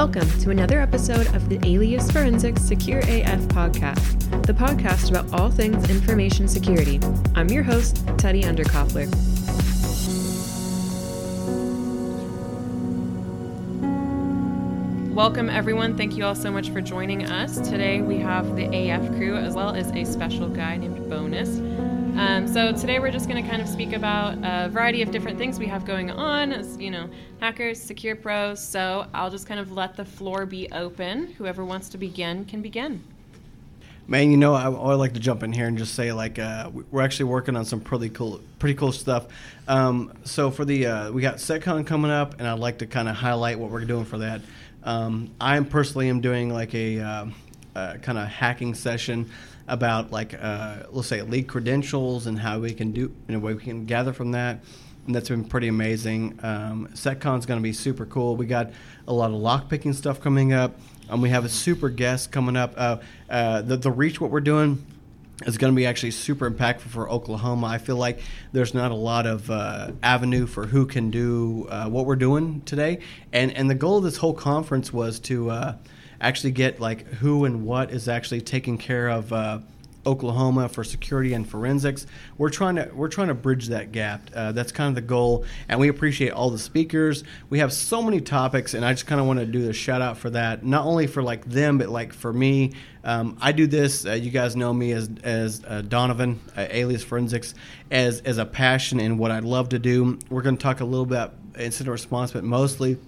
Welcome to another episode of the Alias Forensics Secure AF podcast, the podcast about all things information security. I'm your host, Teddy Underkoffler. Welcome, everyone. Thank you all so much for joining us. Today we have the AF crew as well as a special guy named Bonus. Um, so today we're just going to kind of speak about a variety of different things we have going on as, you know, hackers, secure pros. So I'll just kind of let the floor be open. Whoever wants to begin can begin. Man, you know, I, I like to jump in here and just say, like, uh, we're actually working on some pretty cool, pretty cool stuff. Um, so for the, uh, we got SecCon coming up, and I'd like to kind of highlight what we're doing for that. Um, I personally am doing like a uh, uh, kind of hacking session about like uh, let's say lead credentials and how we can do in a way we can gather from that. And that's been pretty amazing. Um, SecCon's going to be super cool. We got a lot of lockpicking stuff coming up. Um, we have a super guest coming up. Uh, uh, the, the reach what we're doing is going to be actually super impactful for Oklahoma. I feel like there's not a lot of uh, avenue for who can do uh, what we're doing today, and and the goal of this whole conference was to uh, actually get like who and what is actually taking care of uh, Oklahoma for security and forensics. We're trying to we're trying to bridge that gap. Uh, that's kind of the goal, and we appreciate all the speakers. We have so many topics, and I just kind of want to do a shout out for that. Not only for like them, but like for me. Um, I do this. Uh, you guys know me as as uh, Donovan, uh, alias forensics, as as a passion and what I love to do. We're going to talk a little bit about incident response, but mostly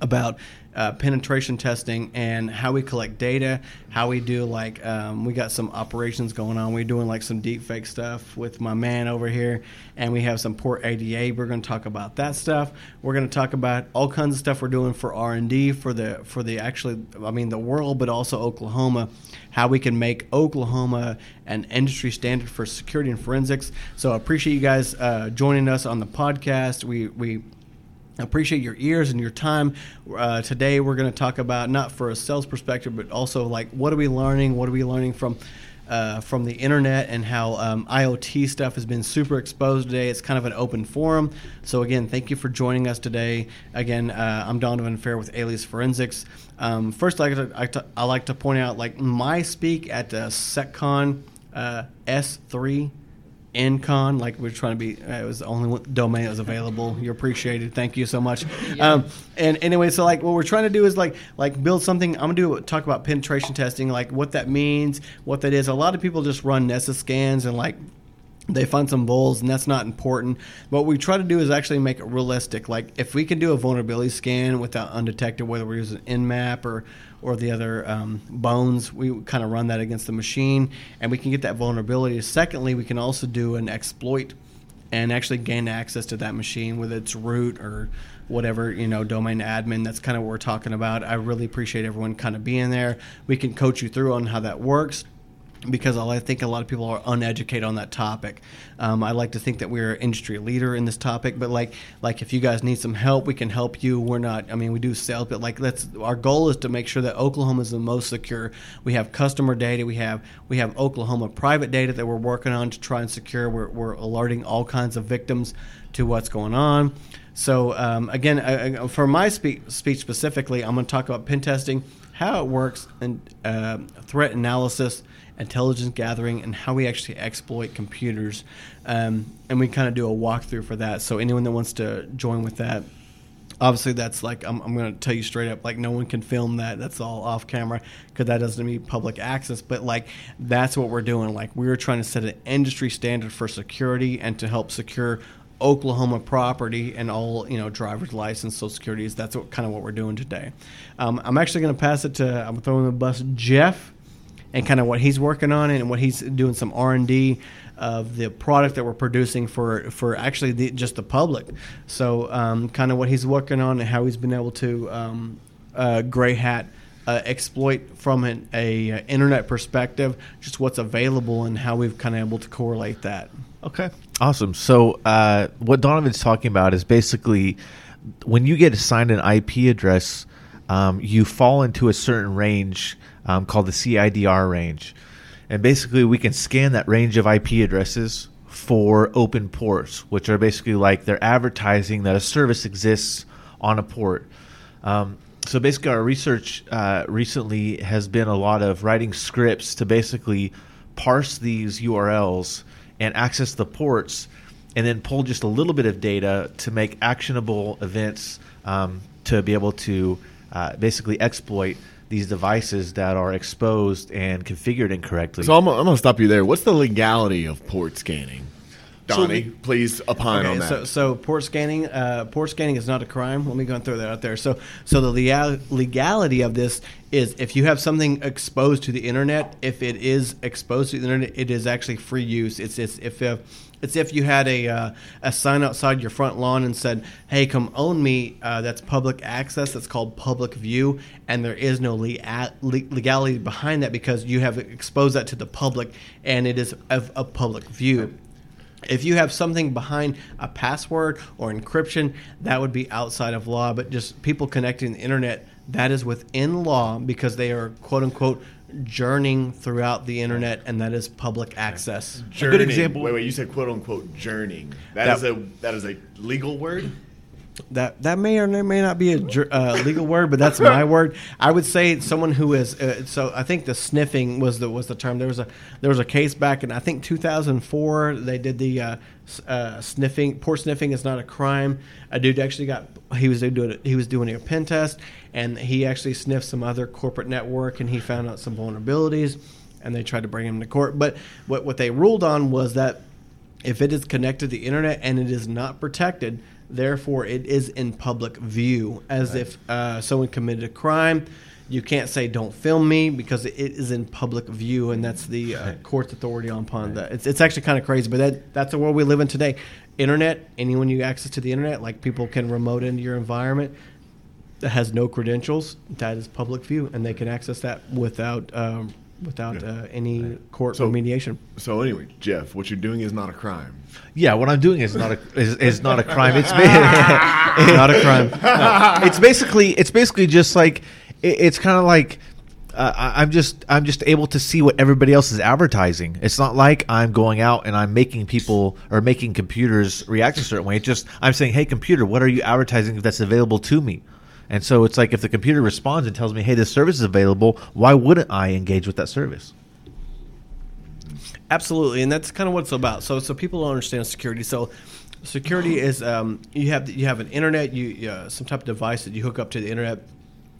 about uh, penetration testing and how we collect data, how we do like um, we got some operations going on. We're doing like some deep fake stuff with my man over here, and we have some port ADA. We're going to talk about that stuff. We're going to talk about all kinds of stuff we're doing for R and D for the for the actually I mean the world, but also Oklahoma. How we can make Oklahoma an industry standard for security and forensics. So I appreciate you guys uh, joining us on the podcast. We we appreciate your ears and your time. Uh, today, we're going to talk about not for a sales perspective, but also like what are we learning? What are we learning from uh, from the internet and how um, IoT stuff has been super exposed today. It's kind of an open forum. So again, thank you for joining us today. Again, uh, I'm Donovan Fair with Alias Forensics. Um, first, I like, to, I like to point out like my speak at uh, SecCon uh, S3 Incon, like we're trying to be. Uh, it was the only domain that was available. You're appreciated. Thank you so much. Yeah. Um, and anyway, so like what we're trying to do is like like build something. I'm gonna do talk about penetration testing, like what that means, what that is. A lot of people just run Nessus scans and like they find some vulns and that's not important. What we try to do is actually make it realistic. Like if we can do a vulnerability scan without undetected whether we're using nmap or or the other um, bones we kind of run that against the machine and we can get that vulnerability. Secondly we can also do an exploit and actually gain access to that machine with its root or whatever you know domain admin. That's kind of what we're talking about. I really appreciate everyone kind of being there. We can coach you through on how that works because I think a lot of people are uneducated on that topic. Um, I like to think that we're an industry leader in this topic, but like like if you guys need some help, we can help you. We're not. I mean, we do sales, but like that's our goal is to make sure that Oklahoma is the most secure. We have customer data. We have we have Oklahoma private data that we're working on to try and secure. We're, we're alerting all kinds of victims to what's going on. So um, again, uh, for my spe- speech specifically, I'm going to talk about pen testing, how it works, and uh, threat analysis intelligence gathering, and how we actually exploit computers. Um, and we kind of do a walkthrough for that. So anyone that wants to join with that, obviously that's like I'm, I'm going to tell you straight up like no one can film that that's all off camera because that doesn't mean public access but like that's what we're doing like we're trying to set an industry standard for security and to help secure Oklahoma property and all you know driver's license, social securities. That's what kind of what we're doing today. Um, I'm actually going to pass it to I'm throwing the bus Jeff and kind of what he's working on and what he's doing some R and D of the product that we're producing for for actually the, just the public. So um, kind of what he's working on and how he's been able to um, uh, gray hat. Uh, exploit from an a, uh, internet perspective, just what's available and how we've kind of able to correlate that. Okay, awesome. So uh, what Donovan's talking about is basically when you get assigned an IP address, um, you fall into a certain range um, called the CIDR range. And basically, we can scan that range of IP addresses for open ports, which are basically like they're advertising that a service exists on a port. Um, so basically, our research uh, recently has been a lot of writing scripts to basically parse these URLs and access the ports, and then pull just a little bit of data to make actionable events um, to be able to uh, basically exploit these devices that are exposed and configured incorrectly. So I'm, I'm going to stop you there. What's the legality of port scanning? Donnie, So- please opine on that. So, so port scanning, uh, port scanning is not a crime. Let me go and throw that out there. So, so the legal, legality of this is if you have something exposed to the internet, if it is exposed to the internet, it is actually free use. It's, it's if uh, it's if you had a uh, a sign outside your front lawn and said, "Hey, come own me." Uh, that's public access. That's called public view, and there is no le- le- legality behind that because you have exposed that to the public, and it is of a public view. If you have something behind a password or encryption, that would be outside of law. But just people connecting the internet, that is within law because they are quote unquote journeying throughout the internet, and that is public access. Journeying. example- Wait, wait. You said quote unquote journeying. That- that is a that is a legal word. That that may or may not be a uh, legal word, but that's my word. I would say someone who is uh, so. I think the sniffing was the was the term. There was a there was a case back in I think 2004. They did the uh, uh, sniffing. Port sniffing is not a crime. A dude actually got he was doing he was doing a pen test, and he actually sniffed some other corporate network, and he found out some vulnerabilities, and they tried to bring him to court. But what what they ruled on was that if it is connected to the internet and it is not protected, therefore it is in public view, as if uh, someone committed a crime. You can't say "Don't film me" because it is in public view, and that's the uh, court's authority upon that. It's, it's actually kind of crazy, but that that's the world we live in today. Internet, anyone you access to the internet, like people can remote into your environment that has no credentials. That is public view, and they can access that without um, without uh, any court So- remediation. So anyway, Jeff, what you're doing is not a crime. yeah, what I'm doing is not a is, is not a crime. It's not a crime. it's basically it's basically just like it, it's kind of like uh, I- I'm just I'm just able to see what everybody else is advertising. It's not like I'm going out and I'm making people or making computers react a certain way. It's just I'm saying, hey, computer, what are you advertising that's available to me? And so it's like if the computer responds and tells me, hey, this service is available, why wouldn't I engage with that service? Absolutely, and that's kind of what it's about. So, so people don't understand security. So, security is um, you have you have an internet, you uh, some type of device that you hook up to the internet.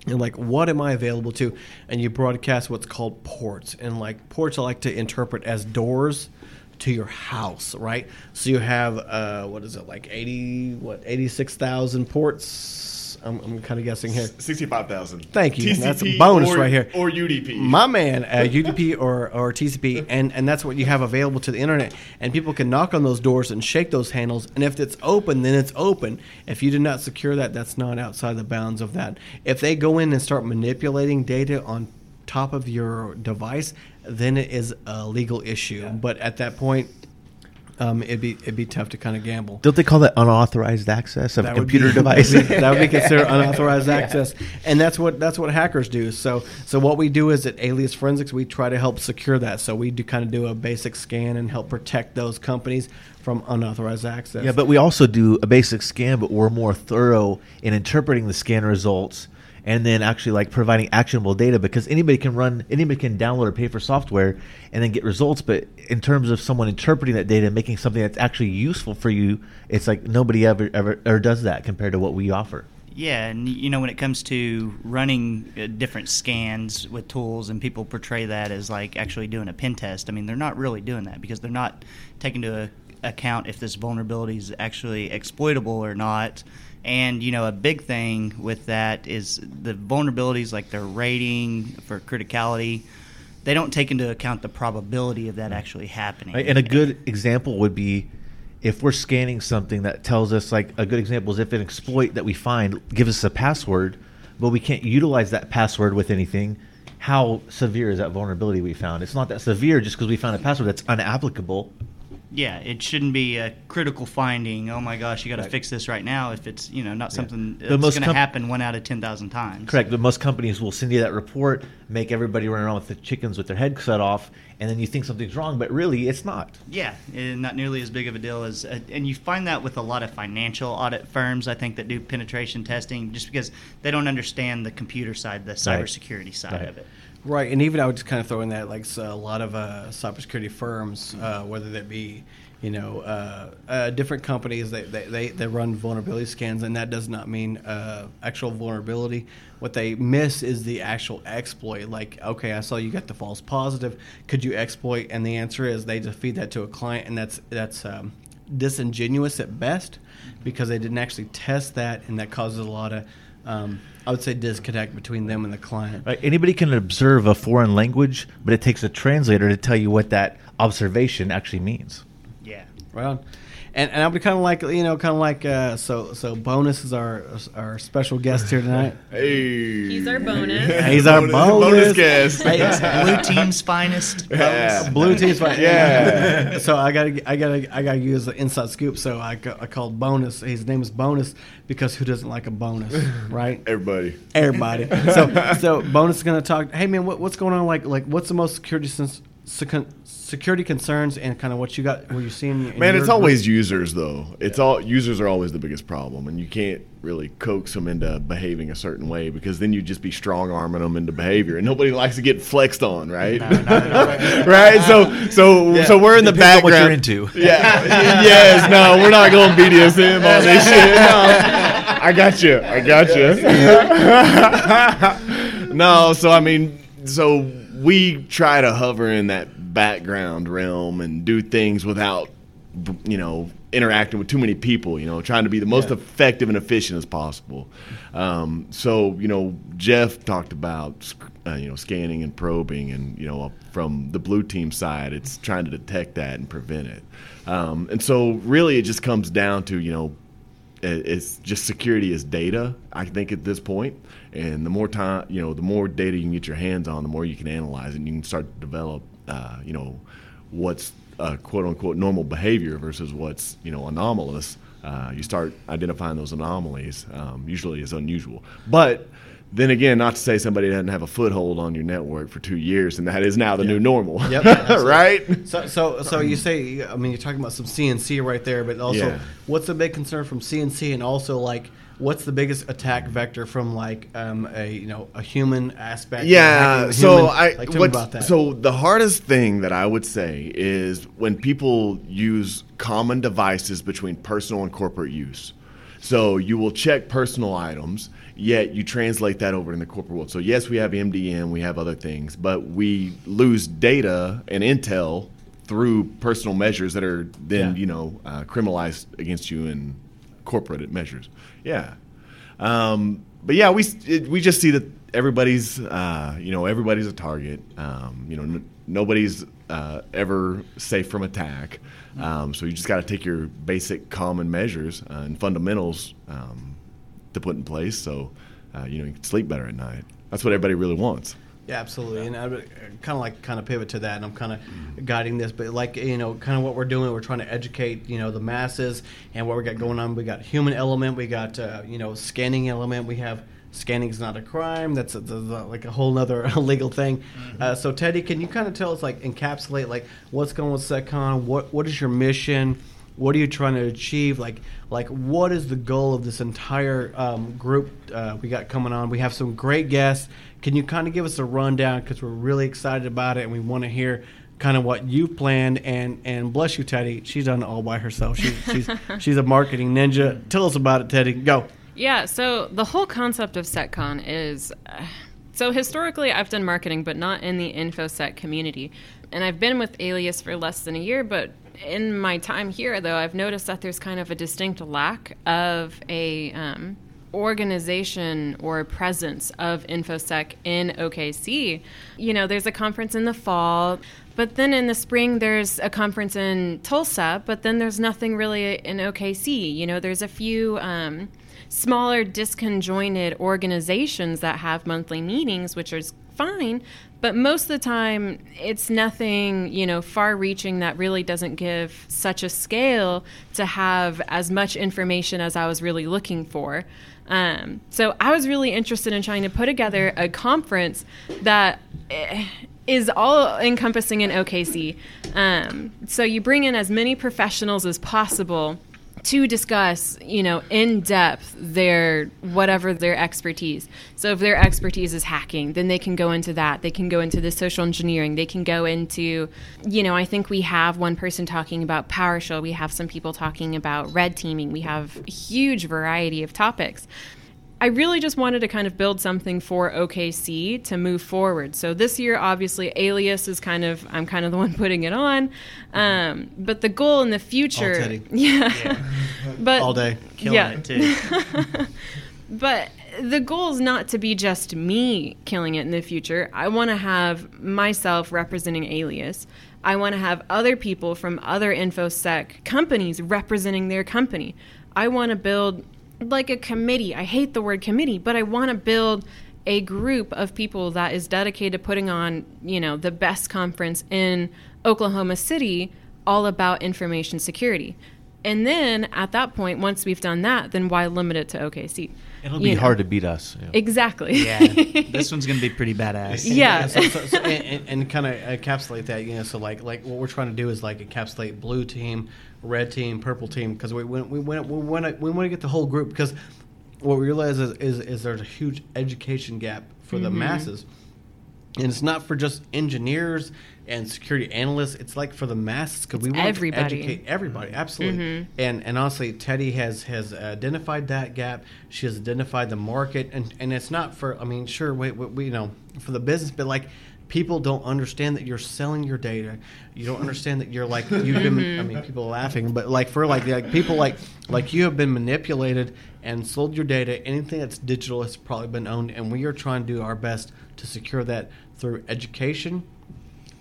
And like, what am I available to? And you broadcast what's called ports. And like ports, I like to interpret as doors to your house, right? So you have uh, what is it like eighty what eighty six thousand ports? I'm, I'm kind of guessing here. Sixty-five thousand. Thank you. That's a bonus right here. Or UDP. My man, uh, UDP or, or TCP, and, and that's what you have available to the internet. And people can knock on those doors and shake those handles. And if it's open, then it's open. If you do not secure that, that's not outside the bounds of that. If they go in and start manipulating data on top of your device, then it is a legal issue. But at that point, um, it'd be it'd be tough to kind of gamble. Don't they call that unauthorized access of That computer be- device? That would, be, that would be considered unauthorized access, and that's what that's what hackers do. So so what we do is at Alias Forensics, we try to help secure that. So we do kind of do a basic scan and help protect those companies from unauthorized access. Yeah, but we also do a basic scan, but we're more thorough in interpreting the scan results and then actually like providing actionable data because anybody can run, anybody can download or pay for software and then get results. But in terms of someone interpreting that data and making something that's actually useful for you, it's like nobody ever ever, ever does that compared to what we offer. Yeah, and you know when it comes to running uh, different scans with tools, and people portray that as like actually doing a pen test. I mean, they're not really doing that because they're not taking into account if this vulnerability is actually exploitable or not. And you know, a big thing with that is the vulnerabilities, like their rating for criticality. They don't take into account the probability of that actually happening. Right? And a good example would be if we're scanning something that tells us, like a good example is if an exploit that we find gives us a password, but we can't utilize that password with anything. How severe is that vulnerability we found? It's not that severe just because we found a password that's unapplicable. Yeah, it shouldn't be a critical finding. Oh my gosh, you got to Right. fix this right now. If it's you know not something The that's going to com- happen one out of ten thousand times. Correct. But most companies will send you that report, make everybody run around with the chickens with their head cut off, and then you think something's wrong, but really it's not. Yeah, and not nearly as big of a deal as, uh, and you find that with a lot of financial audit firms. I think that do penetration testing just because they don't understand the computer side, the cybersecurity side Right. of it. Right, and even I would just kind of throw in that like so a lot of uh, cybersecurity firms, uh, whether that be you know uh, uh, different companies, they, they, they, they run vulnerability scans, and that does not mean uh, actual vulnerability. What they miss is the actual exploit. Like, okay, I saw you got the false positive. Could you exploit? And the answer is they just feed that to a client, and that's that's um, disingenuous at best because they didn't actually test that, and that causes a lot of um, I would say disconnect between them and the client. Right? Anybody can observe a foreign language, but it takes a translator to tell you what that observation actually means. Yeah. Right. And, and I'll be kind of like you know kind of like uh, so so bonus is our our special guest here tonight. Hey. He's our bonus. He's our bonus. guest. Hey, Blue team's finest. Yeah. Blue team's fine. Yeah. so I gotta I gotta I gotta use the inside scoop. So I, I called bonus. His name is bonus because who doesn't like a bonus, right? Everybody. Everybody. So so bonus is gonna talk. Hey man, what, what's going on? Like like what's the most security sens- secon- security concerns and kind of what you got? What you're seeing? in Man, your it's group? always users though. It's all users are always the biggest problem, and you can't really coax them into behaving a certain way because then you just be strong arming them into behavior, and nobody likes to get flexed on, right? right. So so so we're in the Depends on what background. you're into. Yeah. yes. No, we're not going BDSM on this shit. No. I got you. I got you. no, so I mean, so we try to hover in that background realm and do things without, you know, interacting with too many people. You know, trying to be the most Yeah. effective and efficient as possible. Um, so you know, Jeff talked about uh, you know scanning and probing, and you know from the blue team side, it's trying to detect that and prevent it. Um, and so really, it just comes down to you know it's just security is data i think at this point and the more time you know the more data you can get your hands on the more you can analyze it and you can start to develop uh, you know what's uh, quote unquote normal behavior versus what's you know anomalous uh, you start identifying those anomalies um, usually is unusual. But then again not to say somebody doesn't have a foothold on your network for two years and that is now the new normal Yep, right So, so, so you say, I mean, you're talking about some CNC right there, but also, Yeah. what's the big concern from CNC, and also like, what's the biggest attack vector from like um, a you know a human aspect? Yeah. So human? I like, what's- about that. so the hardest thing that I would say is when people use common devices between personal and corporate use. So you will check personal items, yet you translate that over in the corporate world. So yes, we have MDM, we have other things, but we lose data and intel through personal measures that are then Yeah. you know uh, criminalized against you in corporate measures. Yeah. Um, but yeah, we it, we just see that everybody's uh, you know everybody's a target. Um, you know, n- nobody's uh, ever safe from attack. Um, so you just got to take your basic common measures uh, and fundamentals um, to put in place, so uh, you know you can sleep better at night. That's what everybody really wants. Yeah, absolutely. And I kind of like kind of pivot to that, and I'm kind of guiding this, but like you know, kind of what we're doing, we're trying to educate you know the masses and what we got going on. We got human element, we got uh, you know scanning element, we have scanning is not a crime. That's a, that's a- like a whole other legal thing. Uh, so Teddy, can you kind of tell us like encapsulate like what's going with SecCon? What what is your mission? What are you trying to achieve? Like, like what is the goal of this entire um, group uh, we got coming on? We have some great guests. Can you kind of give us a rundown because we're really excited about it and we want to hear kind of what you've planned? And and bless you, Teddy. She's done it all by herself. She, she's she's a marketing ninja. Tell us about it, Teddy. Go. Yeah, so the whole concept of SecCon is uh, so historically I've done marketing, but not in the InfoSec community. And I've been with Alias for less than a year, but in my time here, though, I've noticed that there's kind of a distinct lack of a um, organization or presence of InfoSec in OKC. You know, there's a conference in the fall, but then in the spring there's a conference in Tulsa, but then there's nothing really in OKC. You know, there's a few. Um, smaller disconjointed organizations that have monthly meetings which is fine. But most of the time, it's nothing, you know, far reaching that really doesn't give such a scale to have as much information as I was really looking for. Um, so I was really interested in trying to put together a conference that eh, all encompassing in OKC. Um, so you bring in as many professionals as possible to discuss, you know, in depth their whatever their expertise. So if their expertise is hacking, then they can go into that. They can go into the social engineering. They can go into, you know, I think we have one person talking about PowerShell. We have some people talking about red teaming. We have a huge variety of topics. I really just wanted to kind of build something for OKC to move forward. So this year, obviously, Alias is kind of I'm kind of the one putting it on, um, but the goal in the future, All Teddy. yeah, Yeah. but all day. Killing yeah. it too. But the goal is not to be just me killing it in the future. I want to have myself representing Alias. I want to have other people from other InfoSec companies representing their company. I want to build like a committee. I hate the word committee, but I want to build a group of people that is dedicated to putting on, you know, the best conference in Oklahoma City all about information security. And then at that point, once we've done that, then why limit it to OKC? It'll be know. hard to beat us. yeah. Exactly. yeah, this one's gonna be pretty badass. Yeah. so, so, so, and, and, and kind of encapsulate that, you know. So like like what we're trying to do is like encapsulate blue team, red team, purple team, because we we we want we want to we want to get the whole group because what we realize is, is is there's a huge education gap for the mm-hmm. masses. And it's not for just engineers and security analysts. It's like for the masses because we want everybody. to educate everybody. Mm-hmm. Absolutely. Mm-hmm. And and honestly, Teddy has has identified that gap. She has identified the market, and and it's not for. I mean, sure, we, we, we you know for the business, but like people don't understand that you're selling your data. You don't understand that you're like you've been. I mean, people are laughing, but like for like like people like like you have been manipulated and sold your data. Anything that's digital has probably been owned, and we are trying to do our best to secure that through education.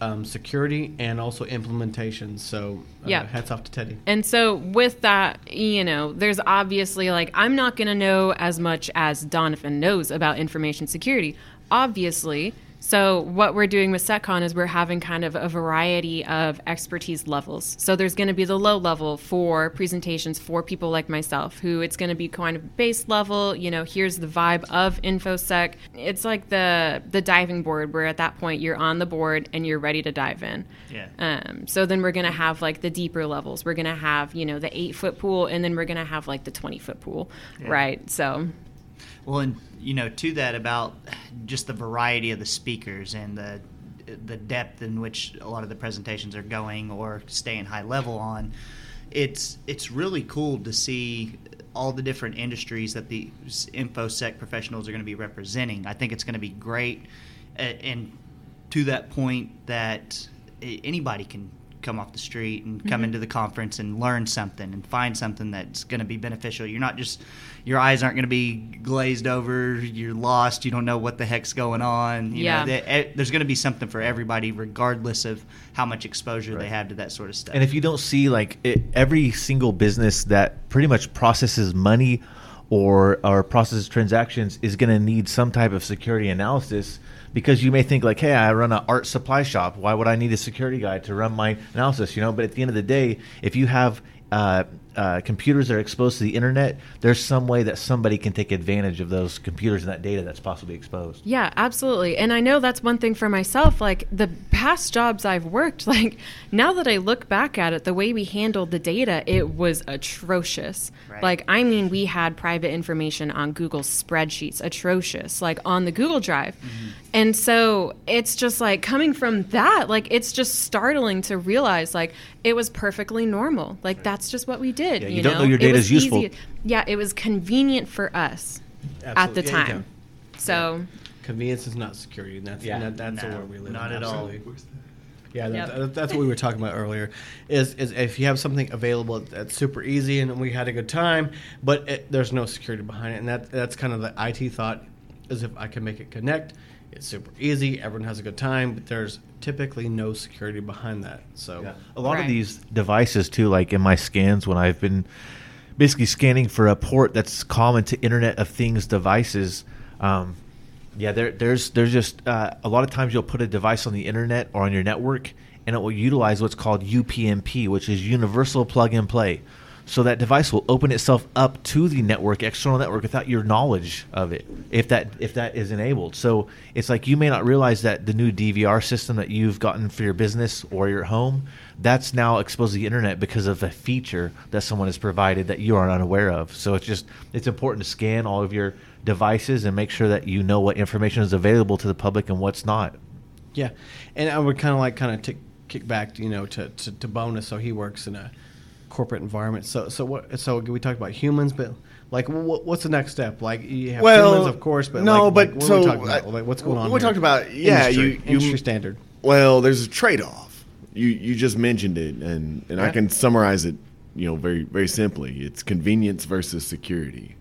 Um, security and also implementation. So, uh, Yeah. hats off to Teddy. And so with that, you know, there's obviously like I'm not going to know as much as Donovan knows about information security, obviously. So what we're doing with SecCon is we're having kind of a variety of expertise levels. So there's going to be the low level for presentations for people like myself, who it's going to be kind of base level. You know, here's the vibe of InfoSec. It's like the the diving board, where at that point you're on the board and you're ready to dive in. Yeah. Um, so then we're gonna have like the deeper levels. We're gonna have you know the eight foot pool, and then we're gonna have like the twenty foot pool, Yeah. right? So Well, and you know, to that about just the variety of the speakers and the the depth in which a lot of the presentations are going or staying high level on, it's it's really cool to see all the different industries that the infosec professionals are going to be representing. I think it's going to be great, and to that point that anybody can come off the street and come into the conference and learn something and find something that's going to be beneficial. You're not just your eyes aren't going to be glazed over. You're lost. You don't know what the heck's going on. You Yeah. know, there- eh, there's going to be something for everybody, regardless of how much exposure they have to that sort of stuff. And if you don't see like it, every single business that pretty much processes money or or processes transactions is going to need some type of security analysis because you may think like, hey, I run an art supply shop. Why would I need a security guy to run my analysis? You know, but at the end of the day, if you have uh, uh, computers that are exposed to the internet, there's some way that somebody can take advantage of those computers and that data that's possibly exposed. yeah, absolutely. And I know that's one thing for myself. Like the past jobs I've worked, like now that I look back at it, the way we handled the data, it was atrocious. Right. Like I mean, we had private information on Google spreadsheets, atrocious, like on the Google Drive. And so it's just like coming from that, like it's just startling to realize like it was perfectly normal. Like that's just what we did. Yeah, you, you don't know your It data's was useful. easy- Yeah, it was convenient for us at the Absolutely. Yeah, you time. So Convenience is not security, and that's Yeah. and that, that's No, the world we live not in. at all. Yeah, that, Yep. that- that's what we were talking about earlier. Is is if you have something available that's super easy and we had a good time, but it, there's no security behind it, and that that's kind of the IT thought is if I can make it connect, it's super easy, everyone has a good time, but there's typically no security behind that. So A lot Right. of these devices too, like in my scans when I've been basically scanning for a port that's common to Internet of Things devices. Um, Yeah, there, there's there's just uh, a lot of times you'll put a device on the internet or on your network, and it will utilize what's called UPnP, which is Universal Plug and Play. So that device will open itself up to the network, external network, without your knowledge of it, if that if that is enabled. So it's like you may not realize that the new DVR system that you've gotten for your business or your home, that's now exposed to the internet because of a feature that someone has provided that you are unaware of. So it's just it's important to scan all of your devices and make sure that you know what information is available to the public and what's not. Yeah, and I would kind of like kind of kick back, you know, to, to, to bonus. So he works in a corporate environment. So so what? So we talked about humans, but like, what, what's the next step? Like, you have humans, of course, but no, like, but like, what so are we talking about? I- Like, what's going on? We talked about yeah, industry, you, you industry standard. Well, there's a trade-off. You you just mentioned it, and and I can summarize it, you know, very very simply. It's convenience versus security.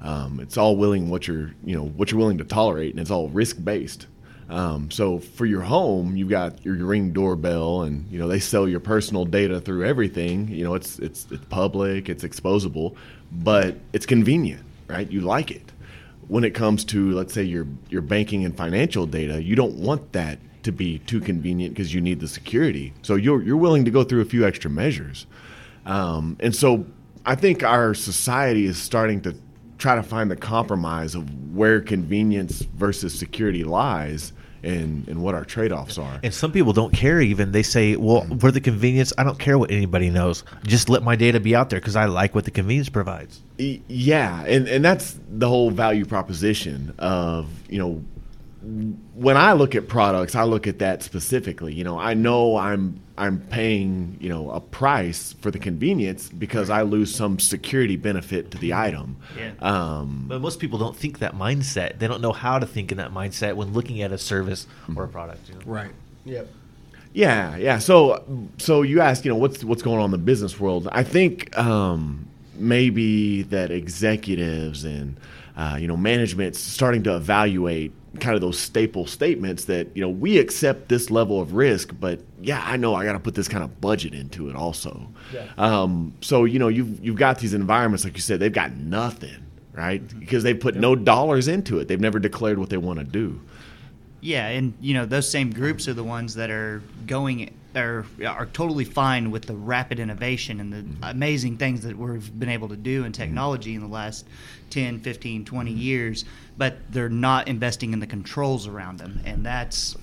Um, it's all willing what you're you know what you're willing to tolerate, and it's all risk based. Um, so for your home, you've got your ring doorbell, and you know they sell your personal data through everything. You know it's it's it's public, it's exposable, but it's convenient, right? You like it when it comes to let's say your your banking and financial data, you don't want that to be too convenient because you need the security. So you're you're willing to go through a few extra measures, um, and so I think our society is starting to try to find the compromise of where convenience versus security lies. And, and what our trade offs are. And some people don't care even. They say, well, mm. for the convenience, I don't care what anybody knows. Just let my data be out there because I like what the convenience provides. Yeah, and and that's the whole value proposition of you know when I look at products, I look at that specifically. You know, I know I'm I'm paying you know a price for the convenience because I lose some security benefit to the item. Yeah. Um, But most people don't think that mindset. They don't know how to think in that mindset when looking at a service or a product. You know? Right. Yep. Yeah, yeah. So, so you ask, you know, what's what's going on in the business world? I think um, maybe that executives and uh, you know management's starting to evaluate kind of those staple statements that you know we accept this level of risk, but yeah, I know I got to put this kind of budget into it also. Yeah. Um, so you know you've you've got these environments like you said they've got nothing right because they put no dollars into it. They've never declared what they want to do. Yeah, and you know those same groups are the ones that are going are are totally fine with the rapid innovation and the amazing things that we've been able to do in technology in the last 10, 15, 20 years, but they're not investing in the controls around them, and that's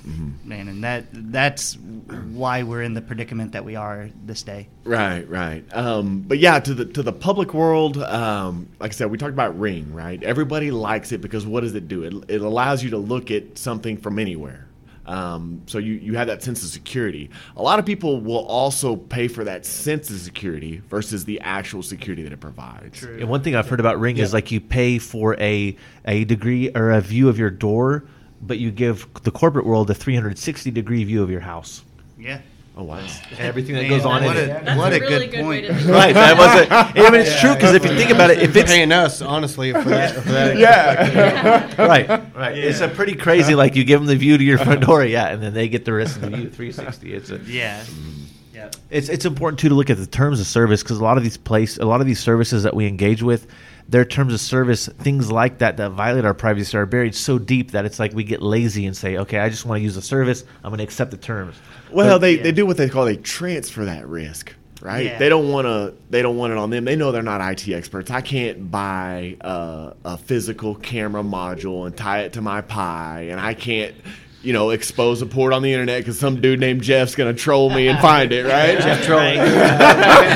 man, and that that's why we're in the predicament that we are this day. Right, right. Um, but yeah, to the to the public world, um, like I said, we talked about Ring, right? Everybody likes it because what does it do? It, it allows you to look at something from anywhere. Um, so you, you have that sense of security. A lot of people will also pay for that sense of security versus the actual security that it provides. And one thing I've heard about Ring is like you pay for a a degree or a view of your door, but you give the corporate world a 360 degree view of your house. Yeah. Oh wow! Everything that Man, goes on what in a, it. That's what a a really good good point. to Right, that wasn't. I mean, it's true because if you think about it, if it's paying us honestly for that, for that Yeah, right, right, it's a pretty crazy. Like you give them the view to your front door, yeah, and then they get the rest of the view, 360. It's a, Yeah. Mm. Yeah. It's it's important too to look at the terms of service because a lot of these place a lot of these services that we engage with, their terms of service, things like that that violate our privacy are buried so deep that it's like we get lazy and say, okay, I just want to use the service. I'm going to accept the terms. Well, they, Yeah. they do what they call they transfer that risk, right? Yeah. They don't want to they don't want it on them. They know they're not IT experts. I can't buy a, a physical camera module and tie it to my Pi, and I can't you know expose a port on the internet because some dude named Jeff's gonna troll me and find it, right? Jeff trolling.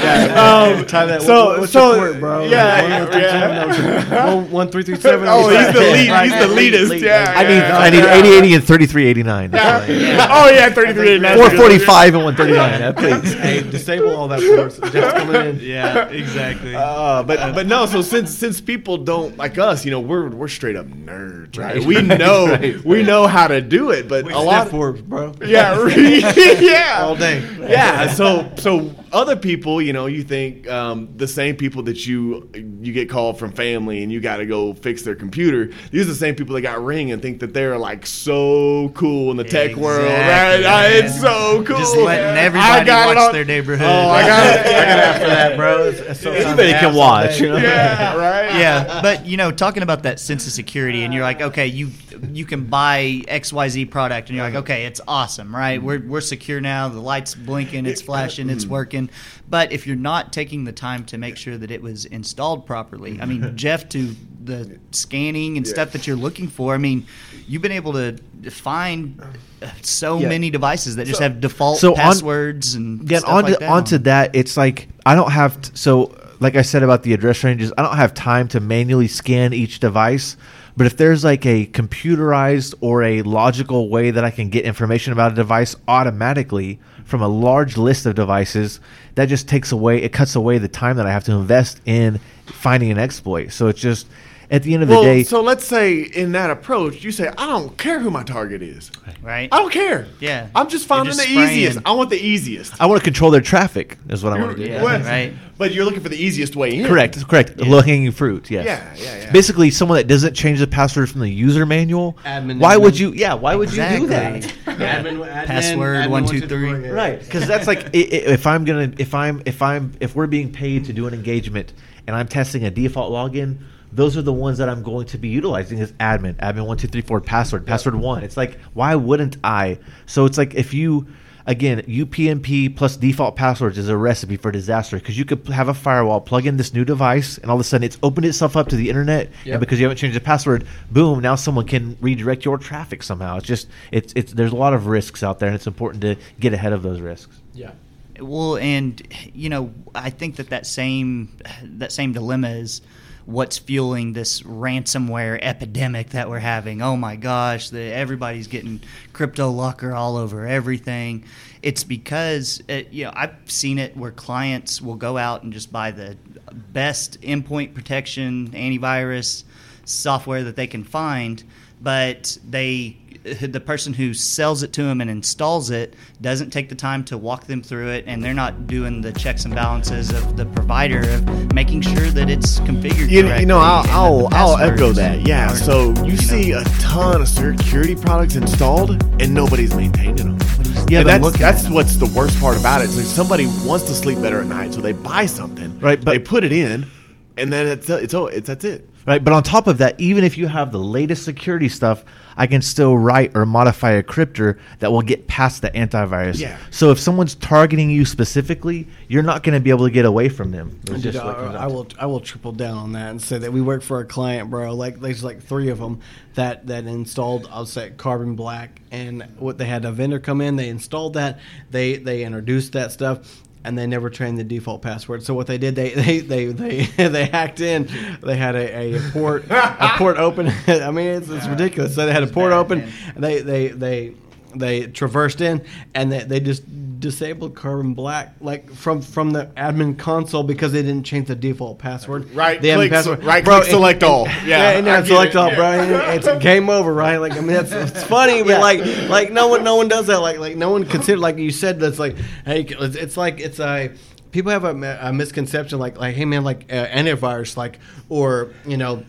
Um, that. so- what, what's so- port, bro? yeah, One, one, three, yeah. seven, one, one, three, three, seven. Oh, he's the Yeah. lead. Right. He's the leadest. Yeah. I need. I need 8080 and 3389. That's what I need. Oh yeah, thirty three. 445 and 139. uh, please. Hey, disable all that ports. Jeff's coming in. Yeah, exactly. Uh, but but no. So since since people don't like us, you know, we're we're straight up nerds, right? We know Right. we know how to do it, but We a lot. sniff Forbes, bro. yeah, yeah, All day. Yeah. So so other people, you know, you think um, the same people that you you get called from family and you got to go fix their computer. These are the same people that got Ring and think that they're like so cool in the tech world, right? Exactly, Uh, it's so cool. Just letting everybody watch on- their neighborhood. Oh, I got it. I got it After that, bro. It's Anybody can watch, you know? Yeah, right. yeah, but you know, talking about that sense of security, and you're like, okay, you you can buy XYZ product and you're like, okay, it's awesome, right? Mm-hmm. We're, we're secure now. The light's blinking, it's flashing, it's mm-hmm. working. But if you're not taking the time to make sure that it was installed properly, I mean, mm-hmm. Jeff, to the scanning and stuff that you're looking for, I mean, you've been able to find so Yeah. many devices that just So- have default so on- passwords and Again, stuff onto like that. onto that, it's like I don't have t- so like I said about the address ranges, I don't have time to manually scan each device. But if there's like a computerized or a logical way that I can get information about a device automatically from a large list of devices, that just takes away it cuts away the time that I have to invest in finding an exploit. So it's just at the end of Well, the day, so let's say in that approach, you say, I don't care who my target is. right? I don't care. Yeah. I'm just finding just the spraying. easiest. I want the easiest. I want to control their traffic. Is what I want to do. Yeah, Well, right. But you're looking for the easiest way in. Correct, correct. Low hanging fruit. Yes. Yeah, yeah, yeah. Basically, someone that doesn't change the password from the user manual. Admin, why admin. would you? Yeah. Why would you do that? Admin, admin, Password, admin, one, two, three. yeah. Right. Because that's like i- i- if I'm gonna if I'm if I'm if we're being paid to do an engagement and I'm testing a default login. Those are the ones that I'm going to be utilizing as admin, admin one two three four password, password one. It's like why wouldn't I? So it's like if you again UPnP plus default passwords is a recipe for disaster because you could have a firewall, plug in this new device, and all of a sudden it's opened itself up to the internet, Yep. and because you haven't changed the password, boom! Now someone can redirect your traffic somehow. It's just it's it's there's a lot of risks out there, and it's important to get ahead of those risks. Yeah. Well, and you know, I think that that same that same dilemma is what's fueling this ransomware epidemic that we're having. Oh my gosh, the, everybody's getting crypto locker all over everything. It's because uh you know I've seen it where clients will go out and just buy the best endpoint protection antivirus software that they can find, but they the person who sells it to them and installs it doesn't take the time to walk them through it and they're not doing the checks and balances of the provider of making sure that it's configured You, correctly you know, I'll, I'll, I'll echo that. Yeah. are, So you, know, see a ton of security products installed and nobody's maintaining them. Yeah, that's, that's what's the worst part about it. Like somebody wants to sleep better at night, so they buy something. Right, but- they put it in, and then it's it's, it's that's it. Right, but on top of that, even if you have the latest security stuff, I can still write or modify a cryptor that will get past the antivirus. Yeah. So if someone's targeting you specifically, you're not going to be able to get away from them. Dude, just what it comes I, I will I will triple down on that and say that we work for a client, bro. Like there's like three of them that that installed. I'll say Carbon Black, and what they had a vendor come in. They installed that. They they introduced that stuff. And they never trained the default password. So what they did, they they they they, they hacked in. They had a, a port a port open. I mean, it's, it's ridiculous. So they had a port open. And they they they they traversed in and they, they just disabled carbon black like from from the admin console because they didn't change the default password Right the admin click, password. right Bro, click, it- select it- all. Yeah, and I now select it, all yeah. bro it's game over right like i mean that's it's funny but Yeah. like like no one no one does that like like no one considered like you said that's like hey it's, it's like it's a people have a, a misconception like like hey man like uh, antivirus like or you know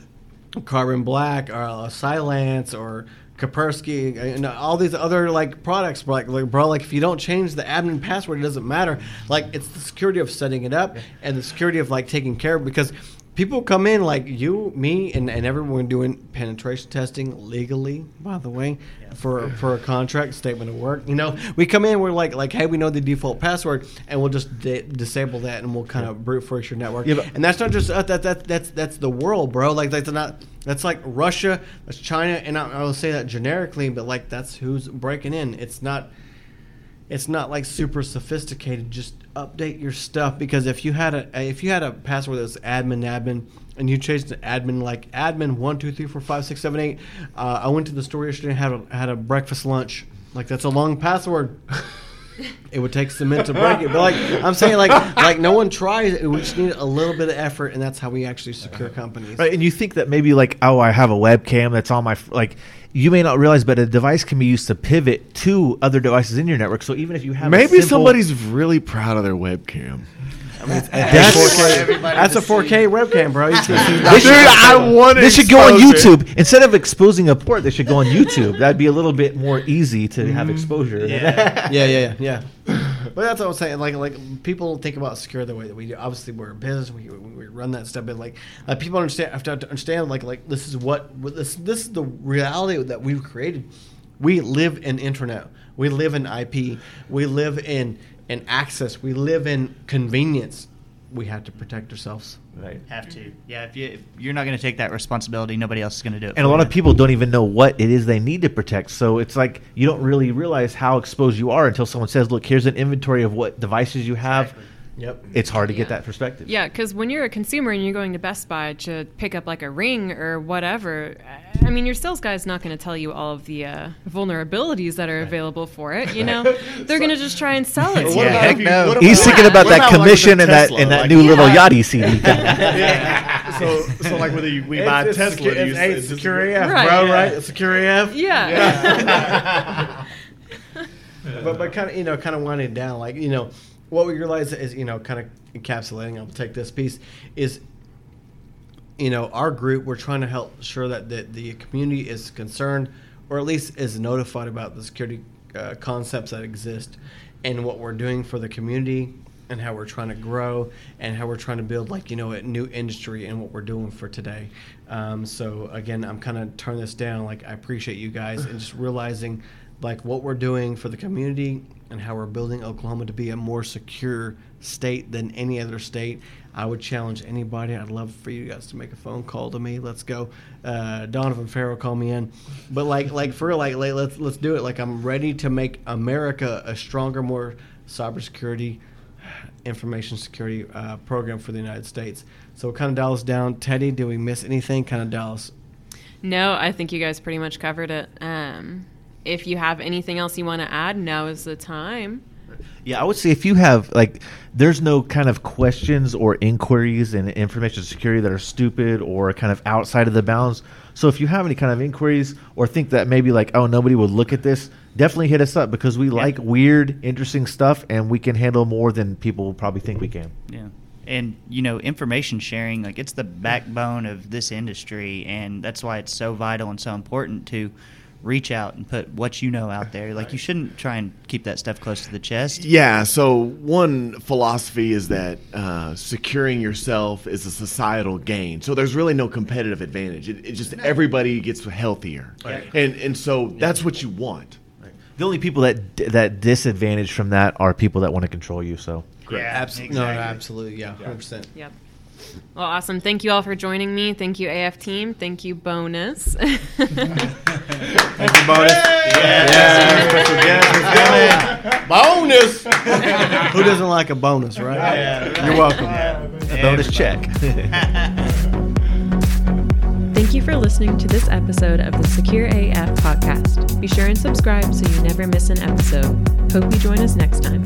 Carbon Black or uh, Cylance or Kaspersky, and all these other like products, like, like, bro, like if you don't change the admin password, it doesn't matter. Like it's the security of setting it up and the security of like taking care of because people come in like you, me, and, and everyone doing penetration testing legally, by the way, for for a contract statement of work. You know, we come in, we're like like, hey, we know the default password, and we'll just di- disable that, and we'll kind of brute force your network. Yeah, and that's not just uh, that that that's that's the world, bro. Like that's not that's like Russia, that's China, and I, I will say that generically, but like that's who's breaking in. It's not it's not like super sophisticated. Just update your stuff because if you had a if you had a password that's admin admin and you changed to admin like admin one two three four five six seven eight, uh, I went to the store yesterday and had a, had a breakfast lunch. Like that's a long password. it would take some minutes to break it, but like I'm saying, like like no one tries. it. We just need a little bit of effort, and that's how we actually secure companies. Right, and you think that maybe like, oh, I have a webcam that's on my like. You may not realize, but a device can be used to pivot to other devices in your network. So even if you have a Maybe simple- somebody's really proud of their webcam. That's, Everybody that's a 4K webcam, bro. You can see They should- Dude, I want They should go on YouTube instead of exposing a port. They should go on YouTube. That'd be a little bit more easy to have exposure. Yeah. yeah, yeah, yeah, yeah. But that's what I'm saying. Like, like people think about secure the way that we do. Obviously, we're a business. We, we run that stuff, but like, uh, people understand. Have to understand. Like, like this is what this this is the reality that we've created. We live in internet. We live in IP. We live in in access. We live in convenience. We have to protect ourselves. Right. Have to. Yeah, if, you, if you're not going to take that responsibility, nobody else is going to do it. And a lot you. of people don't even know what it is they need to protect. So it's like you don't really realize how exposed you are until someone says, "Look, here's an inventory of what devices you have." Exactly. Yep. It's hard to get that perspective. Yeah, because when you're a consumer and you're going to Best Buy to pick up like a ring or whatever, I mean, your sales guy is not going to tell you all of the uh, vulnerabilities that are available for it. You know, they're going to just try and sell it. What. Yeah, heck if you- no. He's about- thinking about that about, like, with commission and that Tesla? and that Like- new little Yeah. Yachty CD. Yeah. so, so like whether you, we buy a It's- it's Tesla, secu- do you it's, say it's secure AF, Right. bro. Yeah. Right? It's secure AF. Yeah. but but kind of you know kind of winding down like you know what we realize is you know kind of encapsulating i'll take this piece is you know our group we're trying to help sure that the, the community is concerned or at least is notified about the security uh, concepts that exist and what we're doing for the community and how we're trying to grow and how we're trying to build like you know a new industry and what we're doing for today. Um, so again i'm kind of turning this down. Like i appreciate you guys and just realizing like what we're doing for the community and how we're building Oklahoma to be a more secure state than any other state. I would challenge anybody. I'd love for you guys to make a phone call to me. Let's go. Uh, Donovan Farrell, call me in. But like, like for like, like, let's let's do it. Like I'm ready to make America a stronger, more cybersecurity, information security uh, program for the United States. So kind of dial us down. Teddy, do we miss anything? Kind of dial us. No, I think you guys pretty much covered it. Um, if you have anything else you want to add, now is the time. Yeah, I would say if you have like, there's no kind of questions or inquiries in information security that are stupid or kind of outside of the bounds. So if you have any kind of inquiries or think that maybe like, oh, nobody would look at this, definitely hit us up because we like weird, interesting stuff and we can handle more than people will probably think we can. Yeah. And you know, information sharing, like it's the backbone of this industry, and that's why it's so vital and so important to reach out and put what you know out there. Like you shouldn't try and keep that stuff close to the chest. Yeah. So one philosophy is that uh, securing yourself is a societal gain. So there's really no competitive advantage. It, it just everybody gets healthier, Right. and and so that's what you want. The only people that that disadvantage from that are people that want to control you. So Yeah, absolutely. No, no, absolutely. Yeah, hundred percent. Yep. Well, awesome. Thank you all for joining me. Thank you, AF team. Thank you, bonus. Thank you, bonus. Yeah, special guest. Bonus. Who doesn't like a bonus, right? You're welcome. a bonus check. Thank you for listening to this episode of the Secure AF podcast. Be sure and subscribe so you never miss an episode. Hope you join us next time.